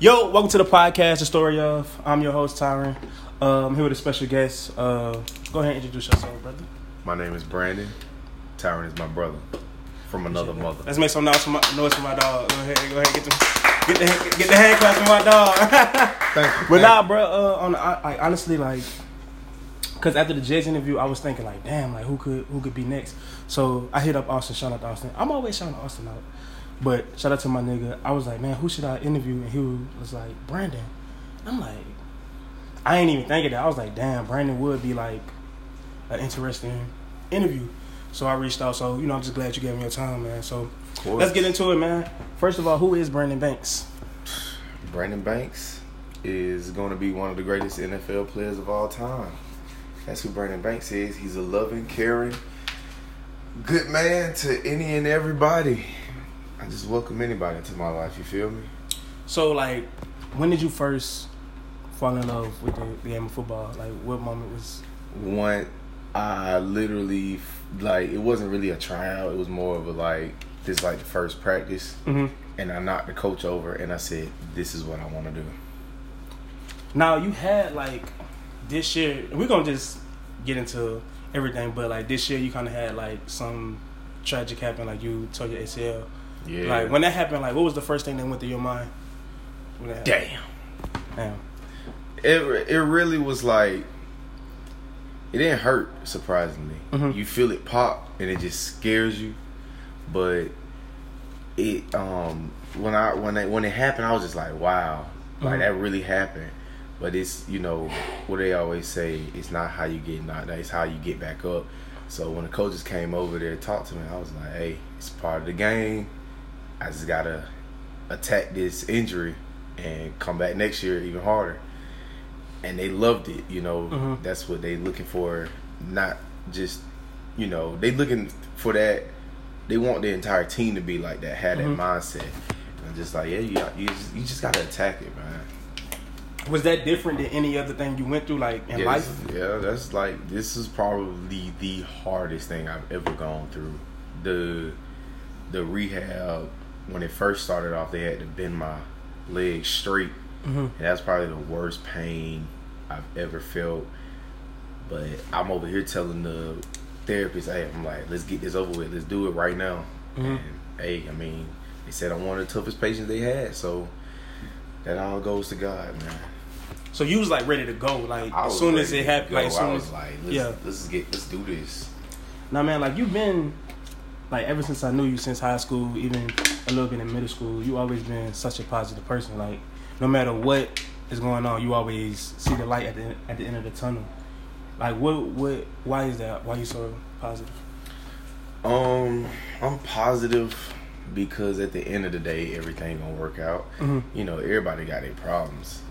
Yo, welcome to the podcast, The Story of. I'm your host, Tyren. Uh, I'm here with a special guest. Uh, go ahead and introduce yourself, brother. My name is Brandon. Tyren is my brother from another mother. Let's make some noise for my, noise for my dog. Go ahead, go ahead, get the get the get the hand clap for my dog. Thank you. but nah, bro. Uh, on I, I honestly like, cause after the Jets interview, I was thinking like, damn, like who could who could be next? So I hit up Austin, shout out to Austin. I'm always shouting Austin out, but shout out to my nigga. I was like, man, who should I interview? And he was like, Brandon. I'm like, I ain't even thinking that. I was like, damn, Brandon would be like an interesting interview. So I reached out. So you know, I'm just glad you gave me your time, man. So let's get into it, man. First of all, who is Brandon Banks? Brandon Banks is going to be one of the greatest NFL players of all time. That's who Brandon Banks is. He's a loving, caring, good man to any and everybody. I just welcome anybody into my life. You feel me? So like, when did you first fall in love with the, game of football? Like, what moment was? One, I literally like it wasn't really a tryout. It was more of a like this like the first practice, Mm-hmm. and I knocked the coach over and I said, "This is what I want to do." Now you had like this year. We're gonna just get into everything, but like this year, you kind of had like some tragic happen. Like you tore your ACL. Yeah. Like when that happened, like what was the first thing that went through your mind? When that? Damn. Damn. It it really was like it didn't hurt surprisingly. Mhm. You feel it pop and it just scares you, but it um when I when it when it happened I was just like wow like Mhm. that really happened. But it's you know what they always say it's not how you get knocked out it's how you get back up. So when the coaches came over there and talked to me I was like hey it's part of the game. I just gotta attack this injury and come back next year even harder and they loved it. You know, Mhm. that's what they looking for. Not just, you know, they looking for that. They want the entire team to be like that, have Mhm. that mindset. And I'm just like, yeah, you you just, you just gotta attack it, man. Was that different than any other thing you went through, like in yeah, life? this yeah, that's like this is probably the hardest thing I've ever gone through. The the rehab when it first started off, they had to bend my leg straight Mm-hmm. And that's probably the worst pain I've ever felt. But I'm over here telling the therapist, hey, I'm like, let's get this over with. Let's do it right now. Mhm. And hey, I mean, they said I'm one of the toughest patients they had. So that all goes to God, man. So you was like ready to go, like as soon as it happened, go. like as soon I as like, let's, yeah. let's get, let's do this. Now, man, like you've been, like ever since I knew you, since high school, even a little bit in middle school, you always been such a positive person. Like, no matter what is going on, you always see the light at the at the end of the tunnel. Like, what, what, why is that? Why you so positive? Um, I'm positive because at the end of the day, everything gonna work out. Mhm. You know, everybody got their problems,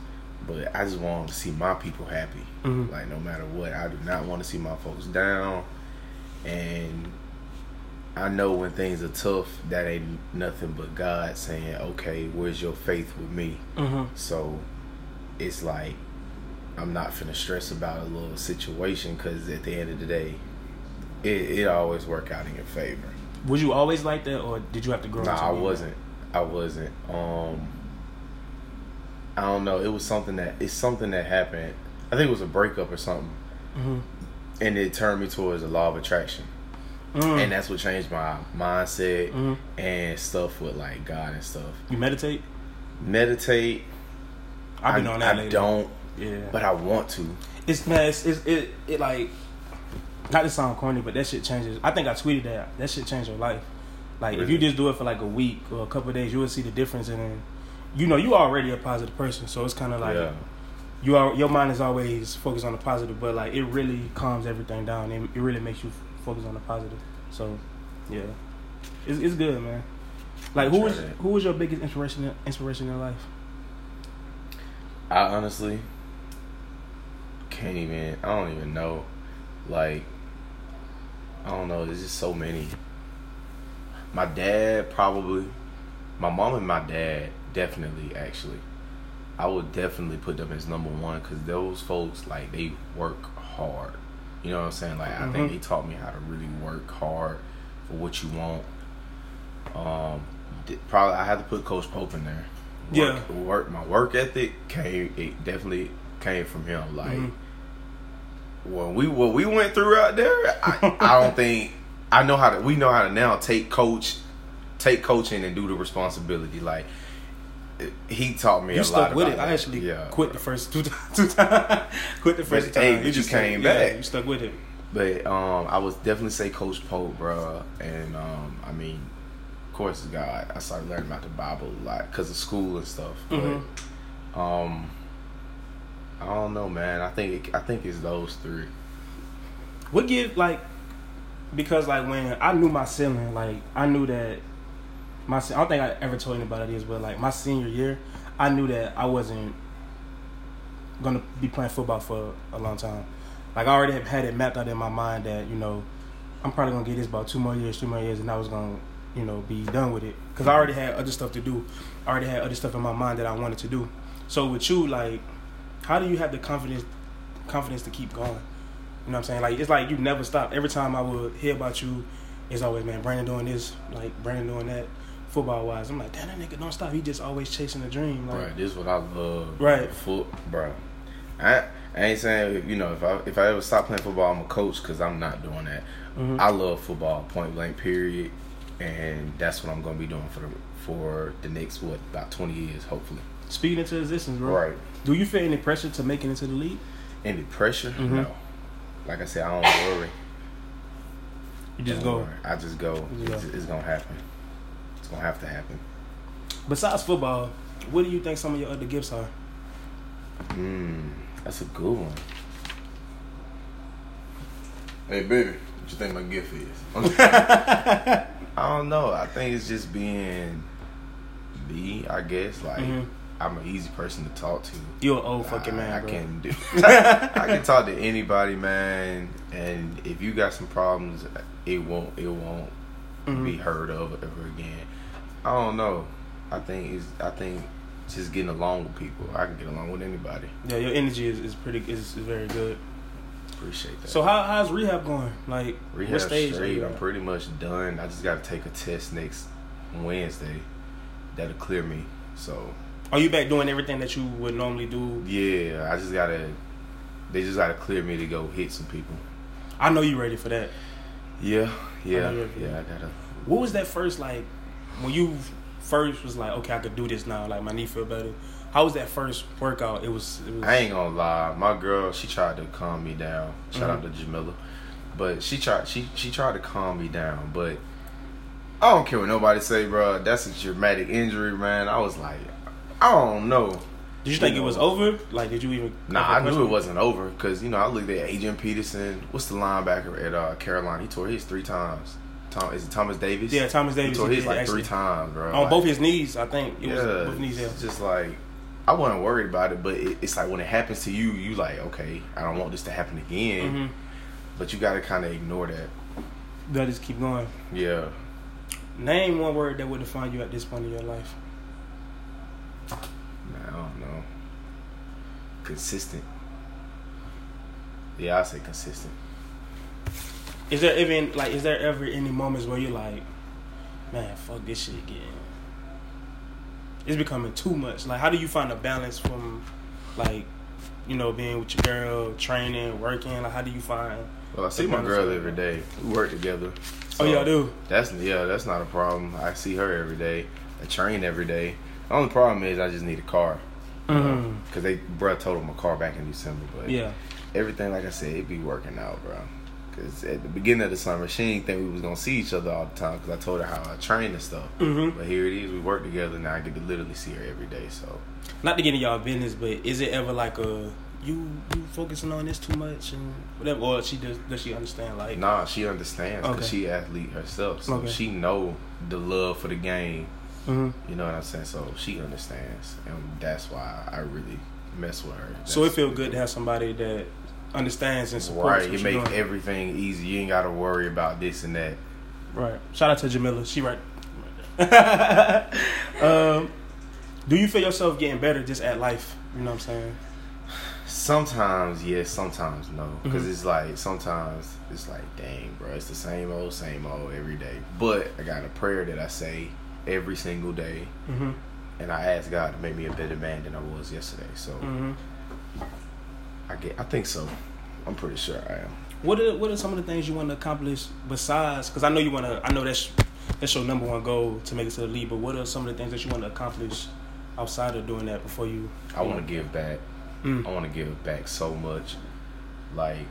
but I just want to see my people happy. Mhm. Like no matter what, I do not want to see my folks down. And I know when things are tough, that ain't nothing but God saying, "Okay, where's your faith with me?" Mm-hmm. So it's like I'm not finna stress about a little situation because at the end of the day, it it always work out in your favor. Was you always like that, or did you have to grow? Nah, I wasn't. I wasn't. Um, I don't know. It was something that it's something that happened. I think it was a breakup or something? Mhm. and it turned me towards the law of attraction, Mm. and that's what changed my mindset Mhm. and stuff with like God and stuff. You meditate? Meditate. I've been I, on that. I lately. don't, Yeah. but I want to. It's man, it's, it's it it like not to sound corny, but that shit changes. I think I tweeted that that shit changed your life. Like if you just do it for like a week or a couple of days, you will see the difference. And then you know you already a positive person, so it's kind of like yeah. you are your mind is always focused on the positive, but like it really calms everything down. It, it really makes you focus on the positive. So yeah, it's it's good, man. Like who was that. who was your biggest inspiration inspiration in life? I honestly can't even. I don't even know. Like, I don't know. There's just so many. My dad probably. My mom and my dad definitely actually. I would definitely put them as number one because those folks like they work hard. You know what I'm saying? Like I think he taught me how to really work hard for what you want. Um, probably I had to put Coach Pope in there. Yeah. work, work my work ethic came. It definitely came from him. Like Mhm. when we what we went through out there, I, I don't think I know how to. We know how to now take coach, take coaching and do the responsibility. Like he taught me You a stuck lot with about it. I actually yeah. quit the first two, two times. quit the first But, time. hey, You you came yeah, back. You stuck with him. But um, I would definitely say Coach Pope, bro. And um, I mean, of course, God. I started learning about the Bible a lot because of school and stuff. But um, I don't know, man. I think it, I think it's those three. What give like because like when I knew my ceiling, like I knew that my I don't think I ever told anybody this, but like my senior year, I knew that I wasn't gonna be playing football for a long time. Like I already had it mapped out in my mind that you know I'm probably gonna get this about two more years, three more years, and I was gonna you know be done with it because I already had other stuff to do. I already had other stuff in my mind that I wanted to do. So with you, like, how do you have the confidence confidence to keep going? You know what I'm saying? Like it's like you never stop. Every time I would hear about you, it's always man Brandon doing this, like Brandon doing that, football wise. I'm like, damn, that nigga don't stop. He just always chasing a dream. Like, Right, this is what I love. Right. foot, bro. I, I ain't saying you know if I if I ever stop playing football, I'm a coach because I'm not doing that. Mhm. I love football, point blank, period, and that's what I'm gonna be doing for the for the next what about 20 years, hopefully. speed into existence, bro. Right. Do you feel any pressure to make it into the league? Any pressure? Mhm. No. Like I said, I don't worry. You just Don't go. worry. I just go. Yeah. It's, it's gonna happen. It's gonna have to happen. Besides football, what do you think some of your other gifts are? Mm, that's a good one. Hey, baby, what you think my gift is? I don't know. I think it's just being me. I guess like Mhm. I'm an easy person to talk to. You're an old fucking I, man, I bro. can do. I can talk to anybody, man. And if you got some problems, it won't. It won't Mhm. be heard of ever again. I don't know. I think it's. I think just getting along with people. I can get along with anybody. Yeah, your energy is, is pretty is, is very good. Appreciate that. So how how's rehab going? Like Rehab what stage? are straight. you I'm pretty much done. I just got to take a test next Wednesday. That'll clear me. So Are you back doing everything that you would normally do? yeah, I just gotta. They just gotta clear me to go hit some people. I know you ready for that. Yeah, yeah, yeah, yeah. yeah. I gotta. What was that first like when you first was like, okay, I could do this now. Like my knee feel better. How was that first workout? It was. It was I ain't gonna lie. My girl, she tried to calm me down. Shout out to Jamila, but she tried. She she tried to calm me down, but I don't care what nobody say, bro. That's a traumatic injury, man. I was like, I don't know. Did you think you it was over? Like, did you even? Nah, I knew it wasn't over because you know I looked at Adrian Peterson. What's the linebacker at uh, Carolina? He tore his three times. Tom is it Thomas Davis? Yeah, Thomas Davis. He tore he his did, like actually. three times, bro. on Like, both his knees. I think it yeah, was both knees. Yeah. it's just like I wasn't worried about it, but it, it's like when it happens to you, you like okay, I don't want this to happen again. hmm But you got to kind of ignore that. Gotta just keep going. Yeah, Name one word that would define you at this point in your life. man, I don't know. Consistent. Yeah, I say consistent. Is there even like is there ever any moments where you're like, man, fuck this shit again? It's becoming too much. Like, how do you find a balance from, like, you know, being with your girl, training, working? Like, how do you find? Well, I see my girl every day. We work together. oh yeah, I do. That's yeah, that's not a problem. I see her every day. I train every day. The only problem is I just need a car. Mhm. Cause they bruh totaled my car back in December, but Yeah. everything like I said, it be working out, bro. Cause at the beginning of the summer, she didn't think we was gonna see each other all the time. Cause I told her how I train and stuff. hmm But here it is, we work together now. I get to literally see her every day. So Not to get in y'all business, but is it ever like a you you focusing on this too much and whatever? Or she does does she understand? Like, nah, she understands because Okay. she athlete herself. So Okay. she know the love for the game. Mhm. You know what I'm saying? So she understands, and that's why I really mess with her. so it feel good to have somebody that understands and supports Right, you're make doing. everything easy. You ain't got to worry about this and that. Right. Shout out to Jamila. She right. um, do you feel yourself getting better just at life? You know what I'm saying? Sometimes yes, sometimes no. Because Mhm. it's like sometimes it's like, dang, bro, it's the same old, same old every day. But I got a prayer that I say every single day, Mm-hmm. and I ask God to make me a better man than I was yesterday. So hmm I get, I think so. I'm pretty sure I am. What are what are some of the things you want to accomplish besides? Because I know you want to. I know that's that's your number one goal to make it to the league. But what are some of the things that you want to accomplish outside of doing that before you? I want to give back. Mm. I want to give back so much. Like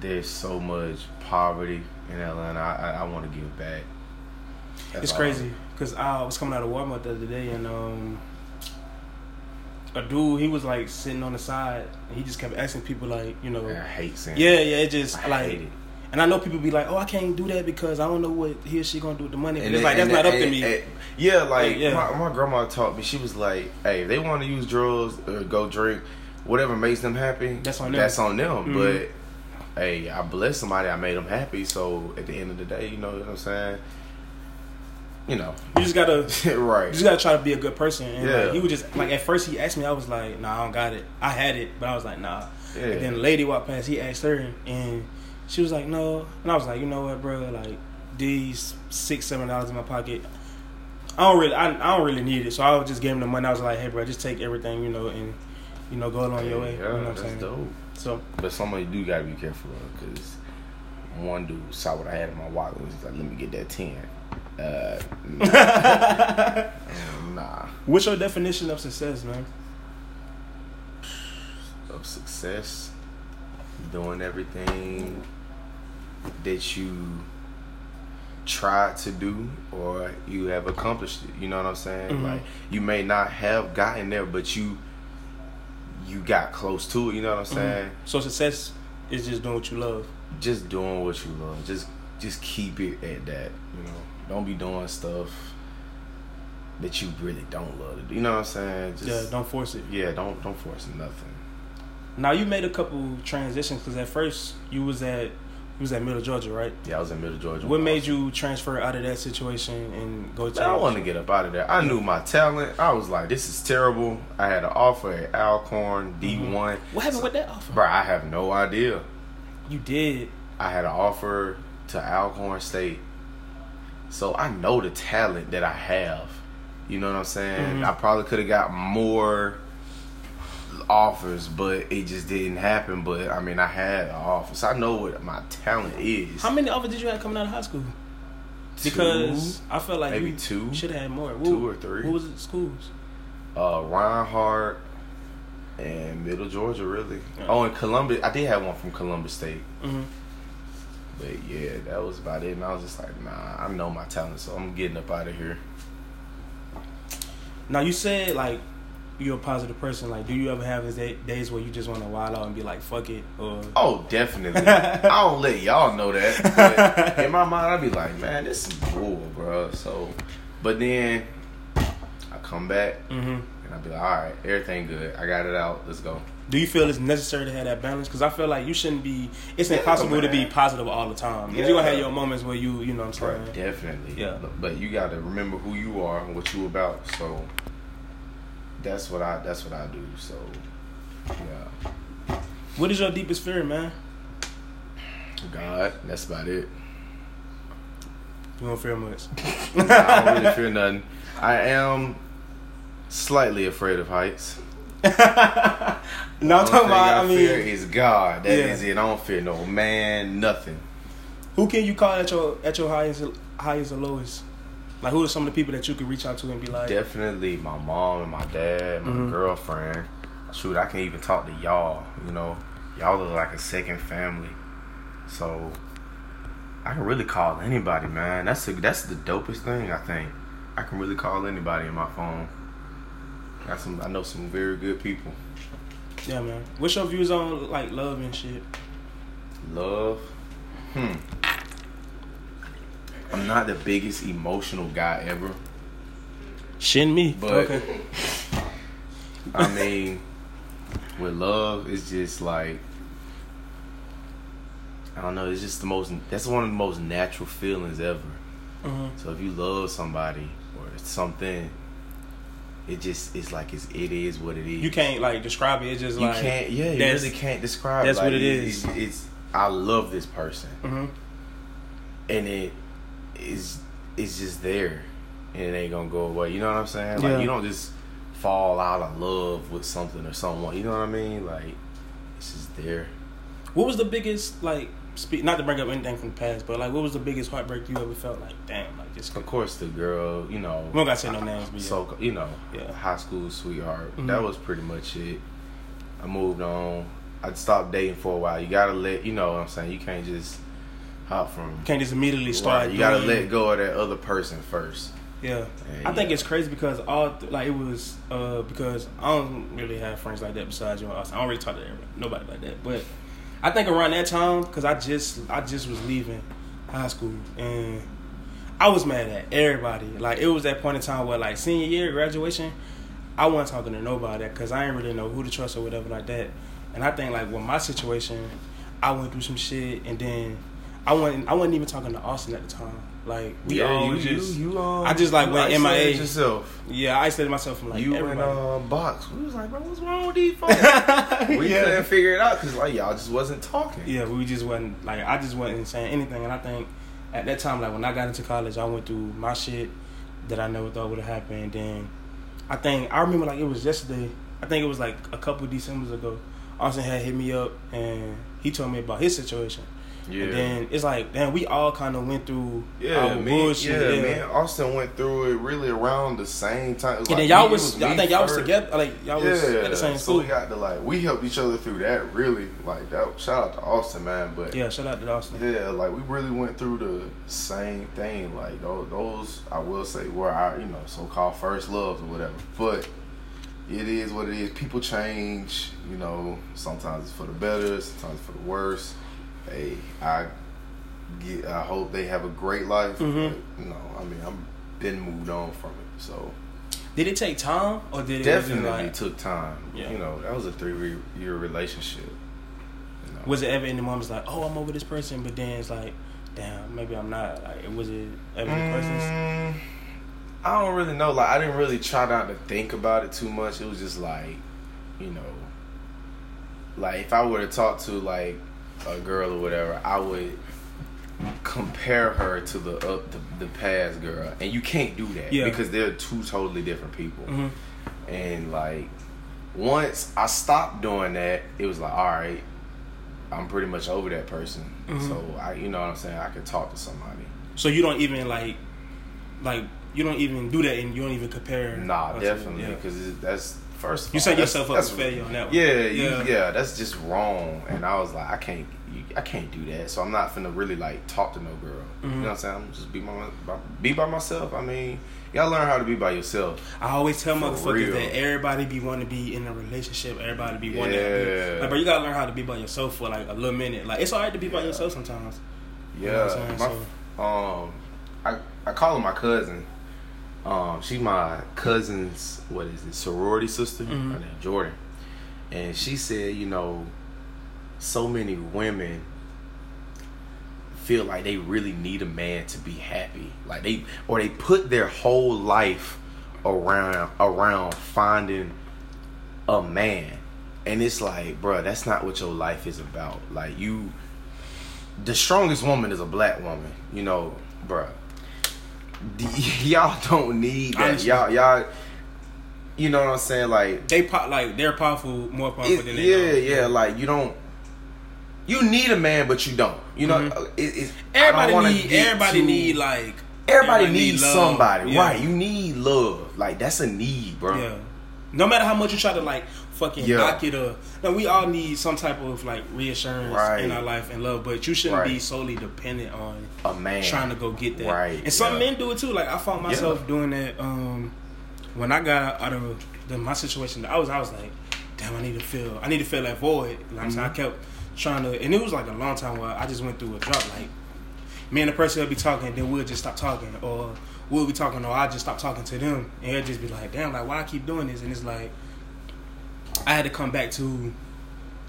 there's so much poverty in Atlanta. I I, I want to give back. That's It's crazy because I was coming out of Walmart the other day and um, a dude he was like sitting on the side and he just kept asking people like you know I hate saying. yeah yeah it just I like hate it. and I know people be like oh I can't do that because I don't know what he or she gonna do with the money but And it's like that's and not up to and- me yeah, like Like, yeah. My, my grandma taught me. She was like, "Hey, if they want to use drugs or go drink, whatever makes them happy, That's on them. That's on them." Mhm. But hey, I bless somebody. I made them happy. So at the end of the day, you know what I'm saying? You know, you just gotta right? You just gotta try to be a good person. And Yeah. like, he was just like at first he asked me, I was like, Nah, I don't got it. I had it, but I was like, Nah. Yeah. And then the lady walked past, he asked her, and she was like, No. And I was like, You know what, bro? Like these six, seven dollars in my pocket. I don't really, I, I don't really need it. So I was just giving him the money. I was like, Hey, bro, just take everything, you know, and you know, go along your way. Yeah, you know what I'm that's saying? dope. So But somebody do gotta be careful because one dude saw what I had in my wallet and was like, "Let me get that 10. Uh, nah. nah. what's your definition of success, man? of success, doing everything that you tried to do or you have accomplished it. You know what I'm saying? Mhm. Like you may not have gotten there, but you you got close to it. You know what I'm saying? So success is just doing what you love. Just doing what you love. Just just keep it at that. You know, don't be doing stuff that you really don't love to do. You know what I'm saying? Just, yeah, don't force it. yeah, don't don't force nothing. Now you made a couple transitions because at first you was at you was at Middle Georgia, right? Yeah, I was in Middle Georgia. What made you transfer out of that situation and go to? Man, I wanted to get up out of there. I knew my talent. I was like, this is terrible. I had an offer at Alcorn D1. Mm-hmm. What happened with that offer? Bro, I have no idea. You did. I had an offer to Alcorn State. So I know the talent that I have. You know what I'm saying? Mhm. I probably could have got more offers, but it just didn't happen. But I mean, I had an offer. So I know what my talent is. How many offers did you have coming out of high school? Because I felt like maybe you two. should have had more. Two or three. What was it? Schools. uh, Reinhardt and Middle Georgia, really. Oh, and Columbus. I did have one from Columbus State, hmm but yeah, that was about it. And I was just like, nah, I know my talent, so I'm getting up out of here. Now you said like you're a positive person. Like, do you ever have these day- days where you just want to wild out and be like, "Fuck it," or Oh, definitely. I don't let y'all know that. But in my mind, I'd be like, man, this is cool, bro. So, but then I come back hmm and I'd be like, all right, everything good. I got it out. Let's go. Do you feel it's necessary to have that balance? Because I feel like you shouldn't be. It's Yeah, impossible to be positive all the time. Because you're gonna have your moments where you, you know, what I'm saying. Right, definitely. Yeah. But, but you got to remember who you are and what you about. So that's what I that's what I do. So yeah, What is your deepest fear, man? God, that's about it. You don't fear much. I don't really fear nothing. I am slightly afraid of heights. no, I'm talking about. I, I mean, fear is God. That is Yeah. it. I don't fear no man, nothing. who can you call at your at your highest highest or lowest? Like, who are some of the people that you could reach out to and be like, Definitely my mom and my dad, my Mhm. girlfriend. Shoot, I can even talk to y'all. You know, y'all are like a second family. So I can really call anybody, man. That's the that's the dopest thing. I think I can really call anybody in my phone. Got some. I know some very good people. Yeah, man? What's your views on like love and shit? Love. Hmm. I'm not the biggest emotional guy ever. Shin me, But- okay. I mean, with love, it's just like I don't know. It's just the most. That's one of the most natural feelings ever. hmm So if you love somebody or something, it just it's like it's it is what it is. You can't like describe it. It's just You like can't. Yeah, you really can't describe. that's it. what it It's, is. it's I love this person, hmm and it is it's just there. and it ain't gonna go away. You know what I'm saying? Like Yeah. you don't just fall out of love with something or someone. You know what I mean? Like it's just there. What was the biggest like? Speak, not to bring up anything from the past, but like, what was the biggest heartbreak you ever felt? Like, damn, like just Of course, the girl, you know, We don't gotta say no names, but so you know, Yeah. high school sweetheart. Mhm. That was pretty much it. I moved on. I stopped dating for a while. You gotta let you know what I'm saying. You can't just hop from. Can't just immediately start. Right, you gotta let go of that other person first. Yeah, And I think yeah. it's crazy because all th- like it was uh because I don't really have friends like that besides you. I don't really talk to everybody, nobody like that. But I think around that time because I just I just was leaving high school and I was mad at everybody. Like it was that point in time where like senior year graduation, I wasn't talking to nobody because I didn't really know who to trust or whatever like that. And I think like with my situation, I went through some shit and then I wasn't I wasn't even talking to Austin at the time. Like we all you, just you, you, um, I just, like, you went MIA. yourself. yeah, I isolated myself from like you and everybody. um, box. We was like, bro, what's wrong with these folks? we yeah. couldn't figure it out because like y'all just wasn't talking. yeah, we just wasn't like I just wasn't saying anything, and I think at that time, like when I got into college, I went through my shit that I never thought would have happened. Then I think I remember like it was yesterday. I think it was like a couple December's ago. Austin had hit me up and he told me about his situation. Yeah. And then it's like, damn, we all kind of went through Yeah, our me, bullshit. yeah, yeah. man. Austin went through it really around the same time. Was And like then y'all it was, I think y'all was together, like y'all was at the same so school. we got to like we helped each other through that. Really, like that. Shout out to Austin, man. But yeah, shout out to Austin. yeah, like we really went through the same thing. Like those, those I will say were our you know so called first loves or whatever. But it is what it is. People change. You know, sometimes it's for the better, sometimes for the worse. Hey, I get. I hope they have a great life. Mhm. But, no, I mean I'm been moved on from it. So Did it take time or did it definitely like, took time. Yeah. You know, that was a three year relationship. You know. Was it ever in the moments like, oh, I'm over this person, but then it's like, damn, maybe I'm not. Like, was it ever the person's? Mm, I don't really know. Like, I didn't really try not to think about it too much. It was just like, you know, like if I were to talk to like a girl or whatever, I would compare her to the uh, the, the past girl, and you can't do that Yeah. because they're two totally different people. hmm And like once I stopped doing that, it was like, all right, I'm pretty much over that person. Mhm. So I, you know what I'm saying? I could talk to somebody. So you don't even like, like you don't even do that, and you don't even compare. Nah, definitely, yeah. because that's first. Of You set yourself up for failure on that one. Yeah, Yeah. yeah, yeah. That's just wrong. And I was like, I can't, you- I can't do that. So I'm not finna really like talk to no girl. You Mhm. know what I'm saying? I'm just be my, by, be by myself. I mean, you gotta learn how to be by yourself. I always tell For motherfuckers real. that everybody be wanting to be in a relationship. Everybody be wanting to be. Like, but you gotta learn how to be by yourself for like a little minute. Like it's alright to be by yourself sometimes. You know Yeah, what I'm saying? my, um, I I call her my cousin. Um, she my cousin's what is it sorority sister? Mhm. Her name Jordan, and she said, you know, so many women feel like they really need a man to be happy, like they or they put their whole life around around finding a man, and it's like, bruh, that's not what your life is about. Like you the strongest woman is a black woman. You know, bruh. Y'all don't need that. Honestly. Y'all, y'all. You know what I'm saying? Like, They pop like they're powerful, more powerful it, than they yeah, know. yeah. Like, you don't. You need a man, but you don't. You know, Mhm. it, it, I don't Everybody need. Everybody too- need like. Everybody, everybody needs need somebody, Yeah. right? You need love. Like that's a need, bro. Yeah. No matter how much you try to like fucking Yeah. knock it up, no, we all need some type of like reassurance Right. in our life and love, but you shouldn't be solely dependent on A man trying to go get that. Right, And some yeah. men do it too. Like I found myself doing that um when I got out of the, my situation. I was I was like, damn, I need to feel I need to feel that void. Like what I'm? I Mm-hmm. kept trying to, and it was like a long time where I just went through a drop. Like me and the person would be talking, then we'll just stop talking, or we'll be talking, or I just stop talking to them, and it'll just be like, damn, like why I keep doing this? And it's like I had to come back to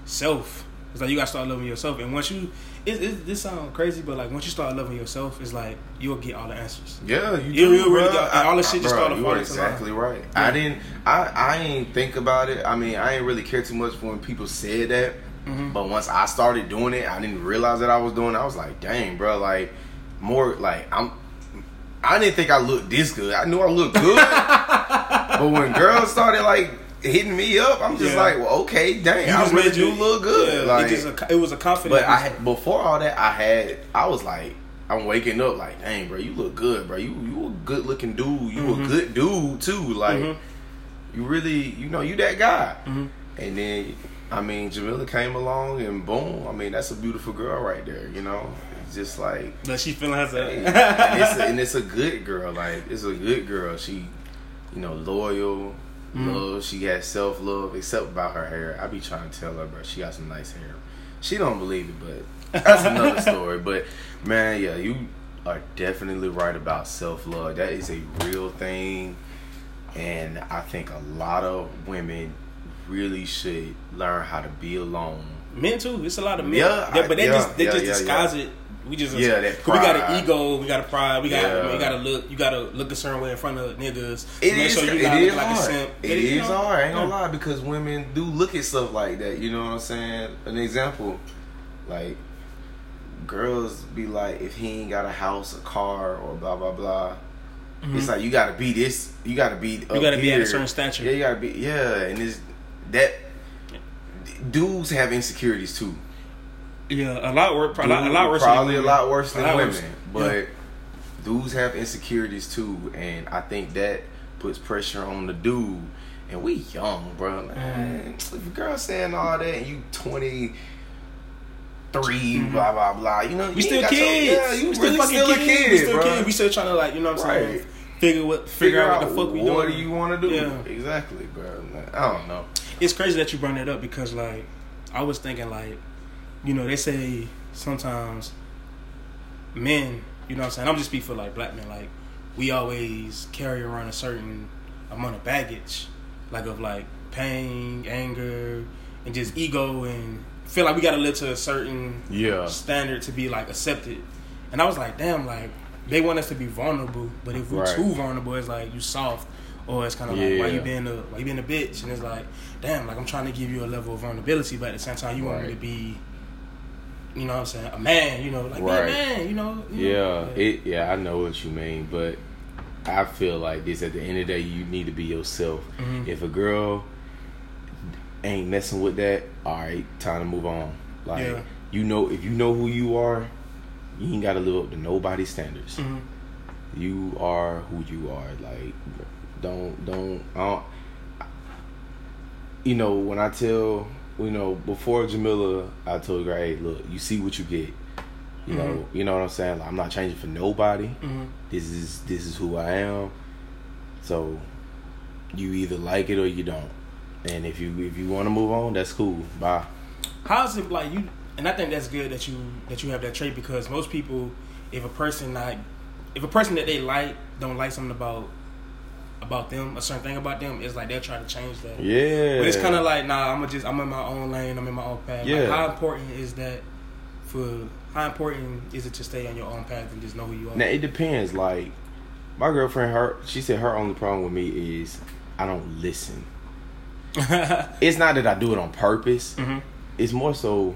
self. It's like you gotta start loving yourself, and once you, it, it, this sounds crazy, but like once you start loving yourself, it's like you'll get all the answers. Yeah, you, You- do, you really and all the shit just Bruh, started You falling are exactly right. Yeah. I didn't. I I ain't think about it. I mean, I ain't really care too much for when people said that. Mhm. But once I started doing it, I didn't realize that I was doing. it. I was like, dang, bro, like more like I'm. I didn't think I looked this good. I knew I looked good, but when girls started like hitting me up, I'm just Yeah. like, well, okay, dang, You I just really made do you look good. Yeah, like, it, a, it was a confidence. but I had, before all that, I had I was like, I'm waking up like, dang, bro, you look good, bro. You you a good looking dude. You Mhm. a good dude too. Like, Mhm. you really, you know, you that guy. Mhm. And then, I mean, Jamila came along, and boom, I mean, that's a beautiful girl right there. You know, just like. But she feeling has Hey, and, it's a, and it's a good girl. Like it's a good girl. She, you know, loyal, Mhm. love. She has self love. Except about her hair, I be trying to tell her, bro. She got some nice hair. She don't believe it, but that's another story. But man, yeah, you are definitely right about self love. That is a real thing, and I think a lot of women really should learn how to be alone. men too. It's a lot of men. Yeah, Yeah, but they I- just they yeah, just yeah, disguise it. We just Yeah, that 'cause we got an ego, we got a pride, we got Yeah. we got to look, you got to look a certain way in front of niggas. It Make sure you it like a hard. simp. It you is know, hard. I ain't gonna lie because women do look at stuff like that. You know what I'm saying? An example, like girls be like, if he ain't got a house, a car, or blah blah blah. It's like you gotta be this. You gotta be. Mm-hmm. You gotta be at a certain stature. Yeah, you gotta be. Yeah, and it's that. Dudes have insecurities too. Yeah, a lot worse. A lot, a lot worse. Probably a lot worse than A lot women, worse. but Yeah. dudes have insecurities too, and I think that puts pressure on the dude. And we young, bro. Man, if a girl saying all that, and you twenty three, blah blah blah. You know, Mm-hmm. We you still ain't got your- kids. yeah, you we still really fucking still a kids. kid, we still bro. kids. We still trying to like you know what I'm saying. Figure what figure, out what the fuck we doing. What do you want to do? Yeah. Exactly, bro. Like, I don't know. it's crazy that you bring that up because like I was thinking like you know they say sometimes men you know what I'm saying? I'm just speaking for like black men like we always carry around a certain amount of baggage like of like pain anger and just ego and feel like we gotta live to a certain Yeah, standard to be like accepted. And I was like damn like they want us to be vulnerable but if we're Right. too vulnerable it's like you soft or it's kind of like why Yeah. you being a why you being a bitch? And it's like damn like I'm trying to give you a level of vulnerability but at the same time you want me to be you know what I'm saying a man you know like Right. man you know you yeah, know? it. Yeah, I know what you mean, but I feel like this. At the end of the day, you need to be yourself. Mhm. If a girl ain't messing with that, all right, time to move on. Like Yeah. you know, if you know who you are, you ain't got to live up to nobody's standards. Mhm. You are who you are. Like, don't don't. I don't you know, when I tell you know before Jamila, I told her, hey, look, you see what you get. You know, you know what I'm saying. Like, I'm not changing for nobody. Mhm. This is this is who I am. So, you either like it or you don't. And if you if you want to move on, that's cool. Bye. how's it like you and I think that's good that you that you have that trait because most people if a person not if a person that they like don't like something about about them a certain thing about them it's like they'll try to change that Yeah. but it's kind of like nah I'm just I'm in my own lane I'm in my own path Like, Yeah. how important is that for how important is it to stay on your own path and just know who you are Now it depends. Like my girlfriend, her she said her only problem with me is I don't listen. It's not that I do it on purpose. Mhm. It's more so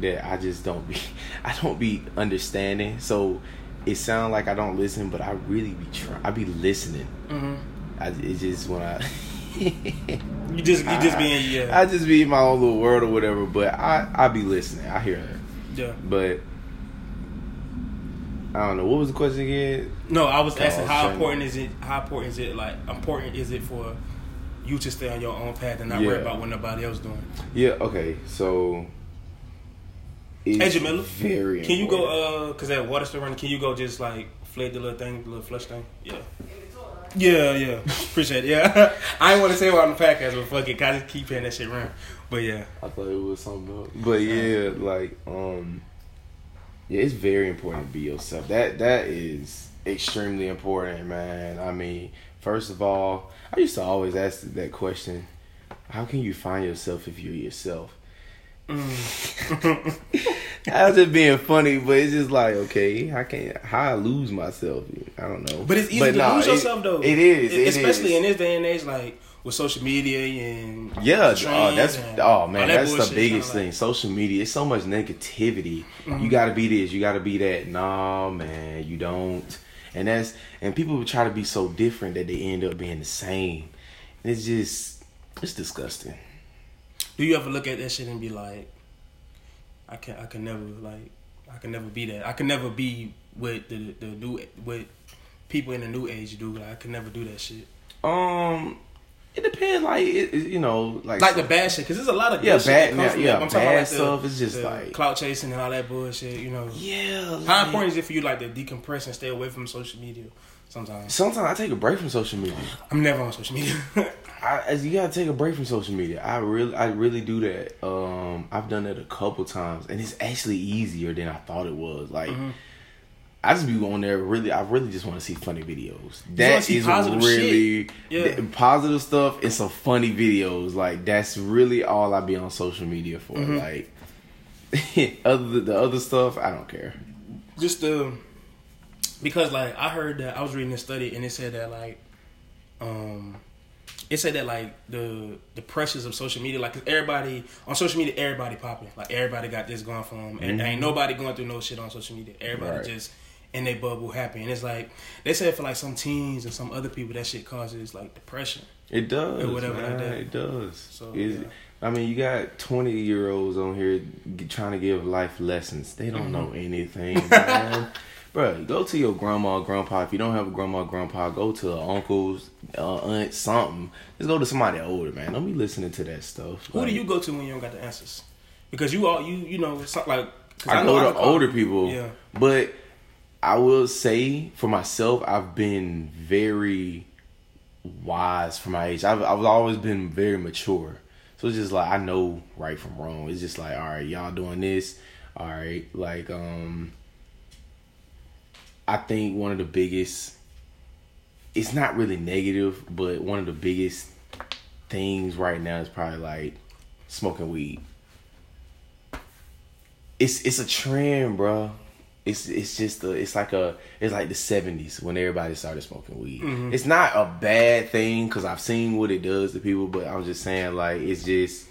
that I just don't be I don't be understanding. So it sounds like I don't listen, but I really be trying. I be listening. Mhm. I it's just when I you just you just being yeah I just be in my own little world or whatever. But I I be listening. I hear her, yeah but. I don't know. What was the question again? no I was Oh, asking how sorry. important is it how important is it like important is it for you to stay on your own path and not worry about what nobody else doing Yeah. Okay. So. Hey Jamila, Very. Can you go? uh Cause that water still running. Can you go just like flip the little thing, the little flush thing? Yeah. Yeah, yeah. Appreciate it. Yeah. I ain't want to say it on the podcast, but fuck it. I just keep hearing that shit run. But yeah. I thought it was something else. But yeah, like um yeah, it's very important to be yourself. That that is extremely important, man. I mean, first of all, I used to always ask that question, how can you find yourself if you're yourself? Mm. I was just being funny, but it's just like, okay, I can't how I lose myself? I don't know. But it's easy to nah, lose it- yourself though. It is, it especially is. in this day and age, like with social media and Yeah, oh, that's and oh man, that that's the biggest thing. like- Social media, it's so much negativity. Mm-hmm. You got to be this, you got to be that. Nah, man, you don't. and that's and people try to be so different that they end up being the same. It's just it's disgusting. Do you ever look at that shit and be like, I can I can never like I can never be that. I can never be what the the new what people in the new age do. Like I can never do that shit. Um, it depends. Like it, it- you know, like Like the bad shit, because there's a lot of Yeah, bad- comes yeah. I'm talking bad about, like, the- stuff is just the like- clout chasing and all that bullshit. You know, yeah. how like- important is it for you like to decompress and stay away from social media? Sometimes Sometimes I take a break from social media. I'm never on social media. I, as you gotta take a break from social media. I really, I really do that. Um, I've done that a couple times, and it's actually easier than I thought it was. Like, Mm-hmm. I just be on there. Really, I really just want to see funny videos. That is really. Yeah. th- positive stuff and some funny videos. Like that's really all I be on social media for. Mm-hmm. Like, other the other stuff, I don't care. just the because like I heard that I was reading a study and it said that like um it said that like the the pressures of social media like 'cause everybody on social media everybody popping like everybody got this going for them and ain't nobody going through no shit on social media everybody Right. just in their bubble happy and it's like they said for like some teens and some other people that shit causes like depression It does, Or whatever like that. It does. So, It's- yeah. I mean, you got twenty year olds on here trying to give life lessons. They don't know Mm-hmm. anything, man. Bro, go to your grandma, grandpa. If you don't have a grandma, grandpa, go to uncles, uh, aunt, something. Just go to somebody older, man. Don't be listening to that stuff. who Like, do you go to when you don't got the answers because you all you you know it's not like I, know go to older people, yeah but I will say for myself, I've been very wise for my age. I've I've always been very mature, so it's just like I know right from wrong. It's just like all right, y'all doing this, all right. Like um, I think one of the biggest. It's not really negative, but one of the biggest things right now is probably like smoking weed it's it's a trend, bro. It's it's just a, it's like a it's like the seventies when everybody started smoking weed. Mm-hmm. It's not a bad thing because I've seen what it does to people, but I'm just saying like it's just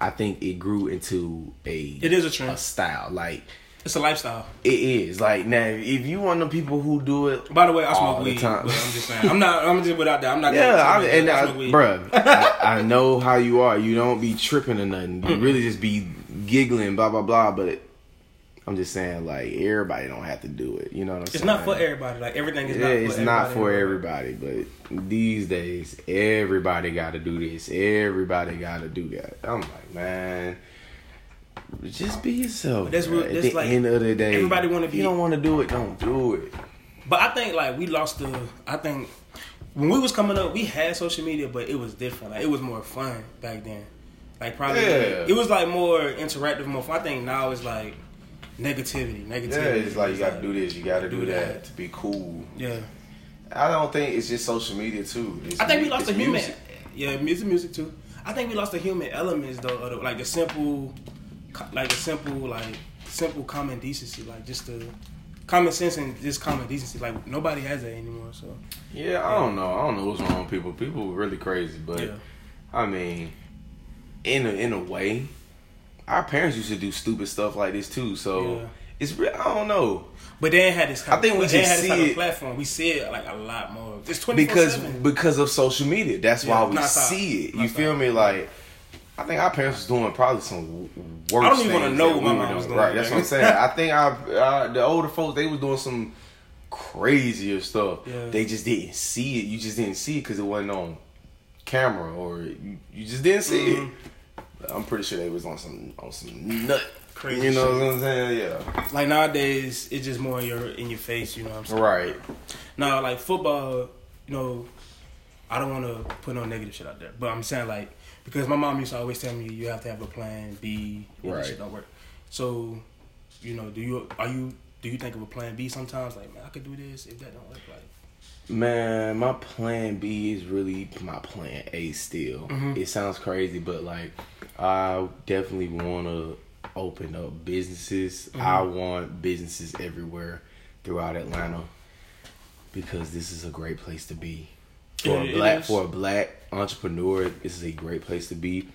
I think it grew into a It is a trend. a style. Like it's a lifestyle it is like now if you want the people who do it, By the way, I smoke weed. I'm just saying, I'm not. I'm just without that. I'm not. Yeah, gonna I, and. I, smoke weed. bruh, I, I know how you are. You don't be tripping or nothing. You really just be giggling, blah blah blah. But I'm just saying, like everybody don't have to do it. You know what I'm It's saying? not for everybody. Like everything is Yeah, not. For everybody. it's not for everybody. everybody. But these days, everybody got to do this. Everybody got to do that. I'm like, man. Just be yourself. That's bruh. real- At the like- end of the day, everybody wanna be- you don't want to do it, don't do it. But I think like we lost the. I think when we was coming up, we had social media, but it was different. Like it was more fun back then. Like probably Yeah. it was like more interactive, more fun. I think now it's like negativity, negativity. Yeah, it's like you got to do this, you got to do do that. that to be cool. Yeah, I don't think it's just social media too. It's I think we lost the human. music. Yeah, music, music too. I think we lost the human elements though, the, like the simple, like the simple, like simple common decency, like just the common sense and just common decency. Like nobody has that anymore. So Yeah, I don't know. I don't know what's wrong with people. People really crazy, but yeah, I mean, in a in a way, our parents used to do stupid stuff like this too. So Yeah. it's real. I don't know but they had this. Kind I think of, we just had this see type of it- platform. We see it like a lot more. It's twenty because because of social media. That's Yeah, why we see it. You feel me? Like. I think our parents was doing probably some worse. I don't even wanna know what my we mom was doing, Right, that's what I'm saying. I think our, our the older folks they was doing some crazier stuff. Yeah. They just didn't see it. You just didn't see it because it wasn't on camera, or you, you just didn't see Mhm. it. But I'm pretty sure they was on some on some nut. Crazy You know shit. what I'm saying? Yeah. Like nowadays, it's just more in your in your face. You know what I'm saying? Right. Now, like football, you know, I don't want to put no negative shit out there, but I'm saying like because my mom used to always tell me you have to have a plan B if Right. this shit don't work. So, you know, do you are you do you think of a plan B sometimes? Like, man, I could do this if that don't work. Like, Man, my plan B is really my plan A still. Mhm. It sounds crazy, but like I definitely want to open up businesses. I want businesses everywhere throughout Atlanta because this is a great place to be. For It- a black for a black entrepreneur, this is a great place to be.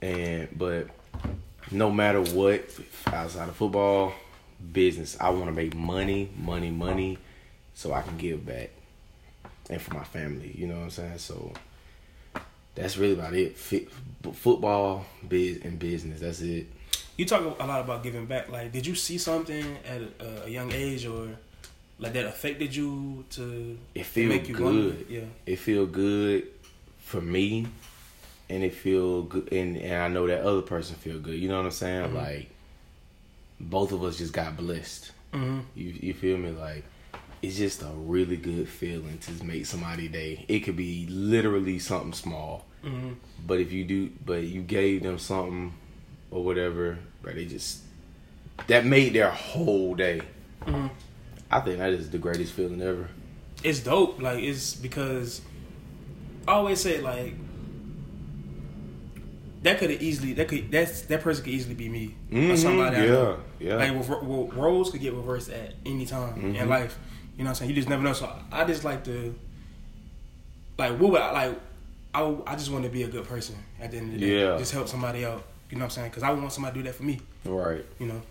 And but no matter what outside of football, business, I want to make money, money, money so I can give back, and for my family. You know what I'm saying? So that's really about it. Football, biz, and business. That's it. You talk a lot about giving back. Like, did you see something at a, a young age, or like that affected you to It feel make you good. wonder? Yeah. It feel good for me, and it feel good, and, and I know that other person feel good. You know what I'm saying? Mhm. Like both of us just got blessed. Mm-hmm. You you feel me? Like it's just a really good feeling to make somebody day. It could be literally something small, Mm-hmm. but if you do, but you gave them something or whatever, but they just that made their whole day. Mm-hmm. I think that is the greatest feeling ever. It's dope. Like, it's because I always say like that could have easily that could that's that person could easily be me or somebody. Mm-hmm. yeah, yeah. Like roles could get reversed at any time in Mhm. life. You know what I'm saying? You just never know. So I just like to like what would I like I, I just want to be a good person at the end of the day. Yeah. Just help somebody out. You know what I'm saying? Because I would want somebody to do that for me. right. You know.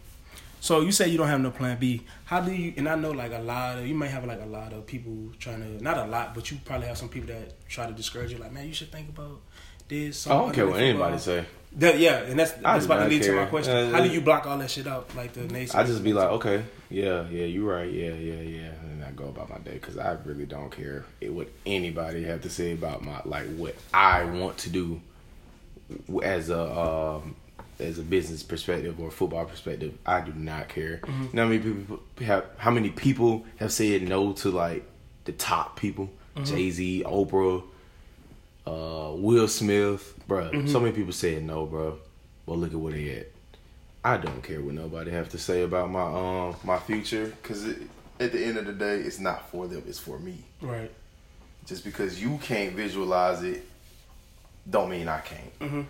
So you say you don't have no plan B. How do you? And I know like a lot of you might have like a lot of people trying to not a lot, but you probably have some people that try to discourage you. Like, man, you should think about this. I don't care what anybody say. That, yeah, and that's that's about to lead to my question. Uh, How do you block all that shit out? Like the nation? I just be like, okay, yeah, yeah, you right, yeah, yeah, yeah, and I go about my day because I really don't care it, what anybody have to say about my like what I want to do as a um, as a business perspective or football perspective. I do not care. Mm-hmm. You know how many people have how many people have said no to like the top people, Mm-hmm. Jay Z, Oprah, uh, Will Smith, bruh. Mm-hmm. So many people said no, bro. Well, look at where they at. I don't care what nobody have to say about my um my future because at the end of the day, it's not for them. It's for me. right. Just because you can't visualize it, don't mean I can't. Mm-hmm.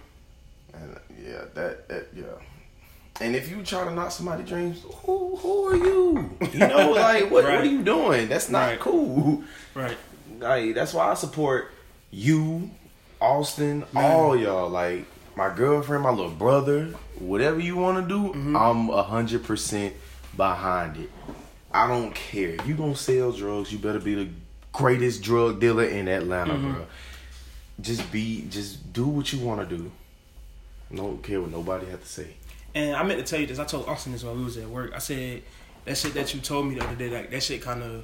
And yeah, that that yeah. And if you try to knock somebody's dreams, who who are you? You know, like what Right. what are you doing? That's not Right. cool. Right. Like that's why I support you, Austin, all y'all. Like my girlfriend, my little brother, whatever you want to do, mm-hmm. I'm a hundred percent behind it. I don't care you gonna sell drugs. You better be the greatest drug dealer in Atlanta, mm-hmm. bro. Just be, just do what you want to do. Don't care what nobody have to say. And I meant to tell you this. I told Austin this while we was at work. I said that shit that you told me the other day. Like that shit kind of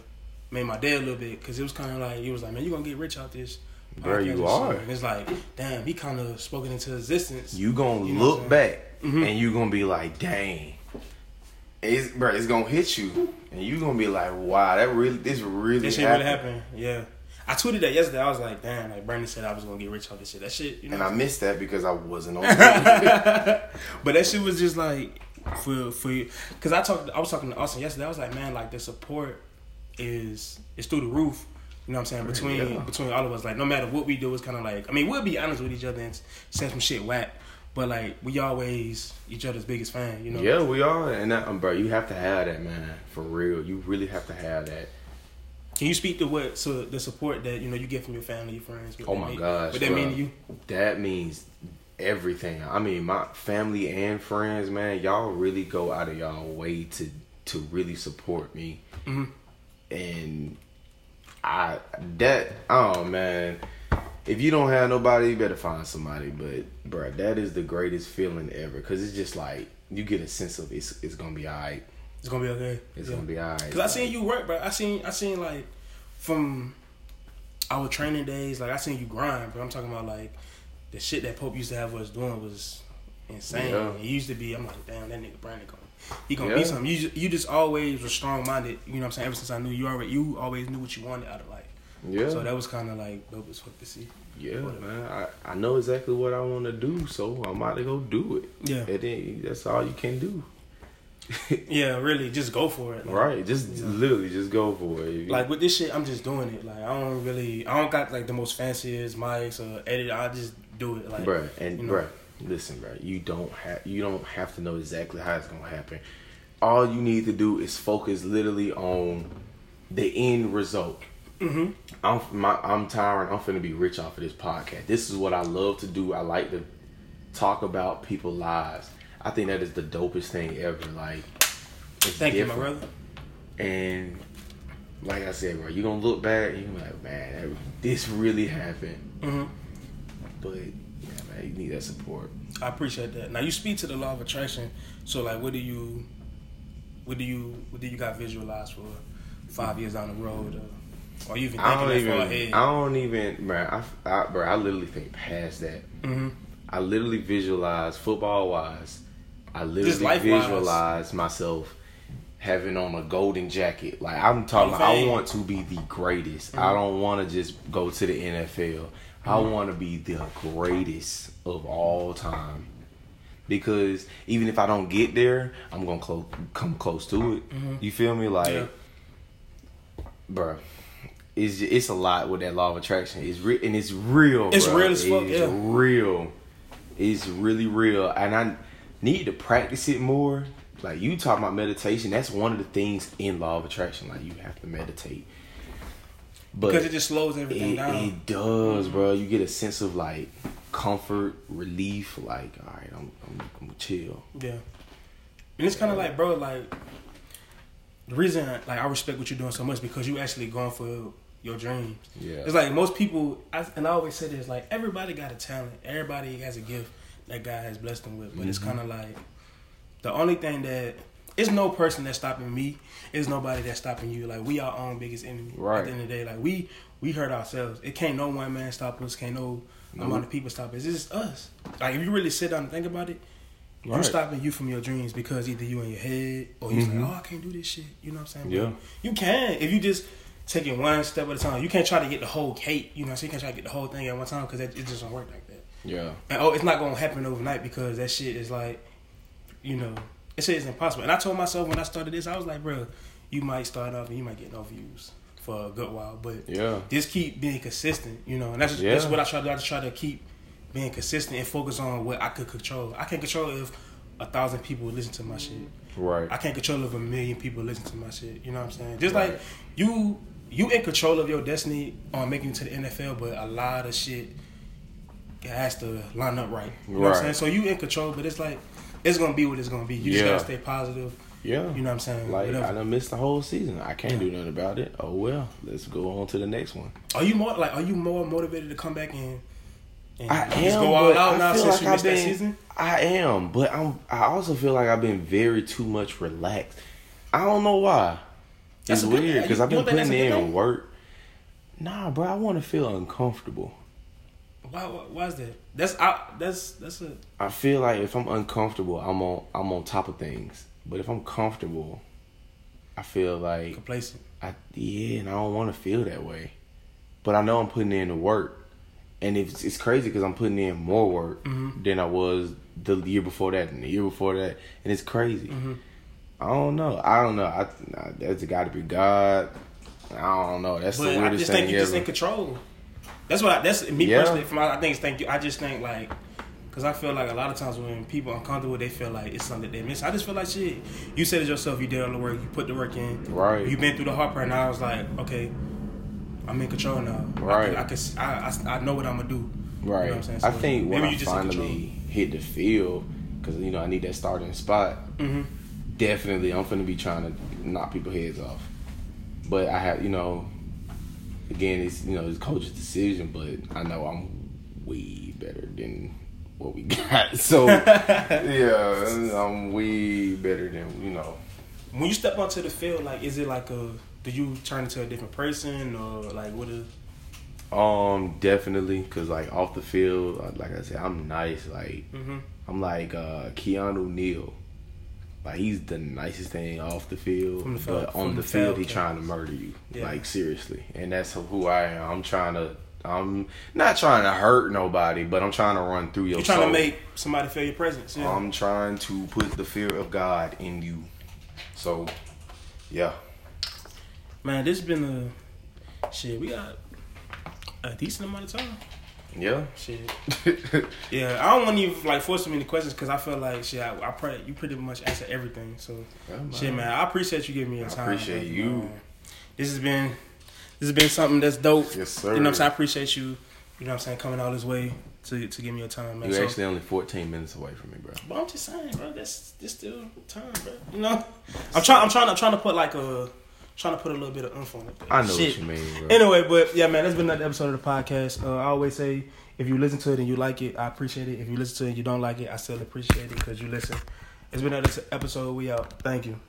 made my day a little bit because it was kind of like he was like, man, you gonna get rich out this. Bro, you are. And it's like, damn, he kind of spoken into existence. You gonna You know look back Mhm. and you gonna be like, dang. It's bro, it's gonna hit you. And you gonna be like, wow, that really this really that shit happened. really happened. Yeah. I tweeted that yesterday. I was like, damn, like Bernie said I was gonna get rich off this shit. That shit, you know. And I missed that because I wasn't on but that shit was just like for for you because I talked I was talking to Austin yesterday. I was like, man, like the support is is through the roof. You know what I'm saying? Between Yeah. between all of us, like no matter what we do, it's kind of like I mean we'll be honest with each other and say some shit whack, but like we always each other's biggest fan. You know? Yeah, we are. And that, um, bro, you have to have that, man. For real. You really have to have that. Can you speak to what so the support that you know you get from your family, your friends? What Oh that my mean- gosh, What that bro. mean to you? That means everything. I mean, my family and friends, man, y'all really go out of y'all way to to really support me. Mhm. And I that oh man, if you don't have nobody, you better find somebody. But bruh, that is the greatest feeling ever because it's just like you get a sense of it's it's gonna be alright. It's gonna be okay. It's Yeah. gonna be alright. Cause I seen you work, bro. I seen I seen like from our training days, like I seen you grind, but I'm talking about like the shit that Pope used to have us doing was insane. Yeah. It used to be, I'm like, damn, that nigga Brandon going he gonna Yeah. be something. You just, you just always were strong minded. You know what I'm saying? Ever since I knew you already, you always knew what you wanted out of life. Yeah. So that was kind of like dope as fuck to see. Yeah, man. I, I know exactly what I want to do, so I'm about to go do it. Yeah, And then that's all you can do. yeah, really, just go for it. Like, Right. Just literally just go for it. Like with this shit, I'm just doing it. Like I don't really, I don't got like the most fanciest mics or edit. I just do it. Like, bruh, and you know. bruh, listen, bro, you don't have you don't have to know exactly how it's gonna happen. All you need to do is focus literally on the end result. hmm I'm my, I'm tired. I'm finna be rich off of this podcast. This is what I love to do. I like to talk about people's lives. I think that is the dopest thing ever. Like, it's Thank you, my brother. And like I said, bro, you gonna look back and you gonna be like, man, that, this really happened. hmm But you need that support. I appreciate that. Now you speak to the law of attraction. So like, what do you, what do you, what do you got visualized for five years down the road, or, or you even I don't even. I don't even, bro. I, I, bro, I literally think past that. hmm I literally visualize football wise. I literally visualize myself having on a golden jacket. Like I'm talking, about, I want to be the greatest. Mm-hmm. I don't want to just go to the NFL. I want to be the greatest of all time. Because even if I don't get there, I'm gonna close, come close to it. Mm-hmm. You feel me? Like, Yeah. bruh, it's it's a lot with that law of attraction. It's re- and it's real. It's bruh. real as fuck, It's yeah. real. It's really real, and I need to practice it more. Like you talk about meditation, that's one of the things in law of attraction. Like you have to meditate, but because it just slows everything it, down. it does, bro. You get a sense of like comfort, relief. Like, all right, I'm I'm, I'm chill. Yeah. And it's kind of like, bro, like the reason like I respect what you're doing so much because you actually going for your dreams. Yeah. It's like most people, I, and I always say this, like everybody got a talent, everybody has a gift that God has blessed them with, but it's Mm-hmm. kind of like the only thing that it's no person that's stopping me. It's nobody that's stopping you. Like we our own biggest enemy. Right. At the end of the day, like we we hurt ourselves. It can't no one man stop us. Can't no amount of people stop us. It's just us. Like if you really sit down and think about it, you're stopping you from your dreams because either you in your head or you're like, oh, I can't do this shit. You know what I'm saying? Mm-hmm. Yeah. You can if you just take it one step at a time. You can't try to get the whole cake. You know, so you can't try to get the whole thing at one time because it just don't work like that. Yeah. And oh, it's not gonna happen overnight because that shit is like, you know, it shit impossible. And I told myself when I started this, I was like, bro, you might start off and you might get no views for a good while, but Yeah. just keep being consistent, you know. And that's Yeah. that's what I try to do. I just try to keep being consistent and focus on what I could control. I can't control if a thousand people listen to my shit. Right. I can't control if a million people listen to my shit. You know what I'm saying? Just Right. like you, you in control of your destiny on making it to the NFL, but a lot of shit has to line up right. You know what I'm Right. saying? So you in control, but it's like it's gonna be what it's gonna be. You just gotta stay positive. yeah. You know what I'm saying? Like Whatever. I done missed the whole season. I can't Yeah. do nothing about it. Oh well. Let's go on to the next one. Are you more like? Are you more motivated to come back and? and I just am, go all out I now feel since like you missed that been- season. I am, but I'm. I also feel like I've been very too much relaxed. I don't know why. That's it's weird because I've been putting that's a good in thing? work. Nah, bro, I want to feel uncomfortable. Why? Why, why is that? That's I, That's that's a. I feel like if I'm uncomfortable, I'm on. I'm on top of things. But if I'm comfortable, I feel like Complacent. I yeah, and I don't want to feel that way. But I know I'm putting in the work, and it's it's crazy because I'm putting in more work Mhm. than I was the year before that and the year before that, and it's crazy. Mhm. I don't know. I don't know. I nah, that's got to be God. I don't know. That's But the I just thing think you ever. just in control. That's what I, that's me Yeah. personally. From I think it's you. I just think like because I feel like a lot of times when people are uncomfortable, they feel like it's something they miss. I just feel like shit. You said it yourself. You did all the work. You put the work in. Right. You've been through the hard part. Now I was like, okay, I'm in control now. Right. I can, I, can, I, I, I know what I'm gonna do. You know Right. what I'm saying? I think when I finally hit the field, because you know I need that starting spot. Mm-hmm. Definitely, I'm gonna be trying to knock people heads off. But I have, you know, again, it's you know it's coach's decision, but I know I'm way better than what we got. So yeah, I'm way better than you know. When you step onto the field, like, is it like a? Do you turn into a different person or like what is? Um, definitely, cause like off the field, like I said, I'm nice. Like Mm-hmm. I'm like uh Keanu Neal. Like he's the nicest thing off the field, the field- but on the the field, field, he trying to murder you. Yeah. Like seriously, and that's who I am. I'm trying to. I'm not trying to hurt nobody, but I'm trying to run through your You're trying soul. to make somebody feel your presence. Yeah. I'm trying to put the fear of God in you. So, yeah. Man, this has been a shit. We got a decent amount of time. Yeah. Shit. Yeah, I don't want you like force me any questions because I feel like shit. I, I pray you pretty much answer everything. So Yeah, man. shit, man. I appreciate you giving me your I time. appreciate you. This has been this has been something that's dope. Yes, sir. You know what I'm saying? I appreciate you. You know what I'm saying? Coming all this way to to give me your time, man. You're So- actually only 14 minutes away from me, bro. But I'm just saying, bro. That's that's still time, bro. You know, I'm trying. I'm trying. I'm trying to put like a trying to put a little bit of oomph on it. I know Shit. what you mean, bro. Anyway, but yeah, man, that's been another episode of the podcast. Uh, I always say if you listen to it and you like it, I appreciate it. If you listen to it and you don't like it, I still appreciate it because you listen. It's been another episode. We out. Thank you.